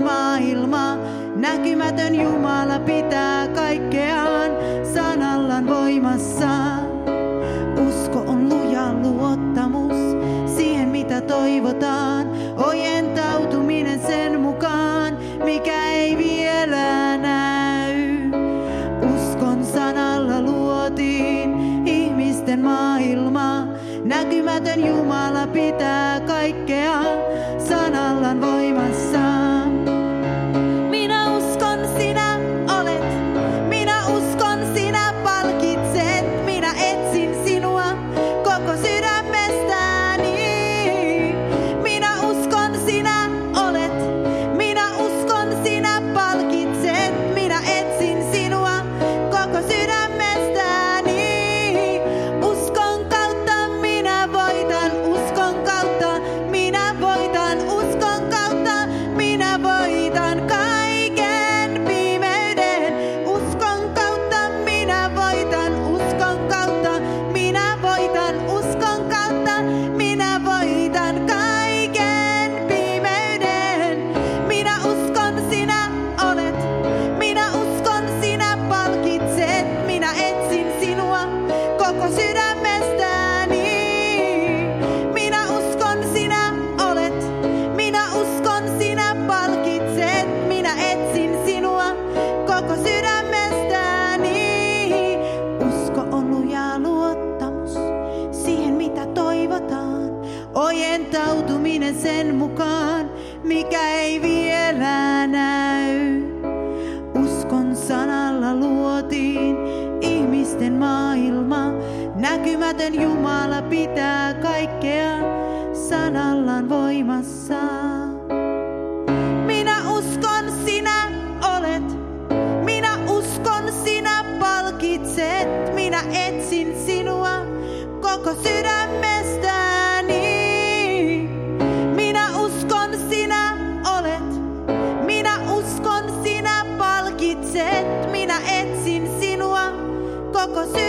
maailma. Näkymätön Jumala pitää kaikkeaan sanallan voimassa. Usko on luja luottamus siihen mitä toivotaan. Ojentautuminen sen mukaan, mikä ei vielä näy. Uskon sanalla luotiin ihmisten maailma. Näkymätön Jumala pitää kaikkea sanallan voimassa. Sen mukaan, mikä ei vielä näy. Uskon sanalla luotiin ihmisten maailma. Näkymätön Jumala pitää kaikkea sanallan voimassa. Minä uskon, sinä olet. Minä uskon, sinä palkitset. Minä etsin sinua koko sydämestäni. Minä uskon, sinä olet. Minä uskon, sinä palkitset. Minä etsin sinua koko sydämestäni.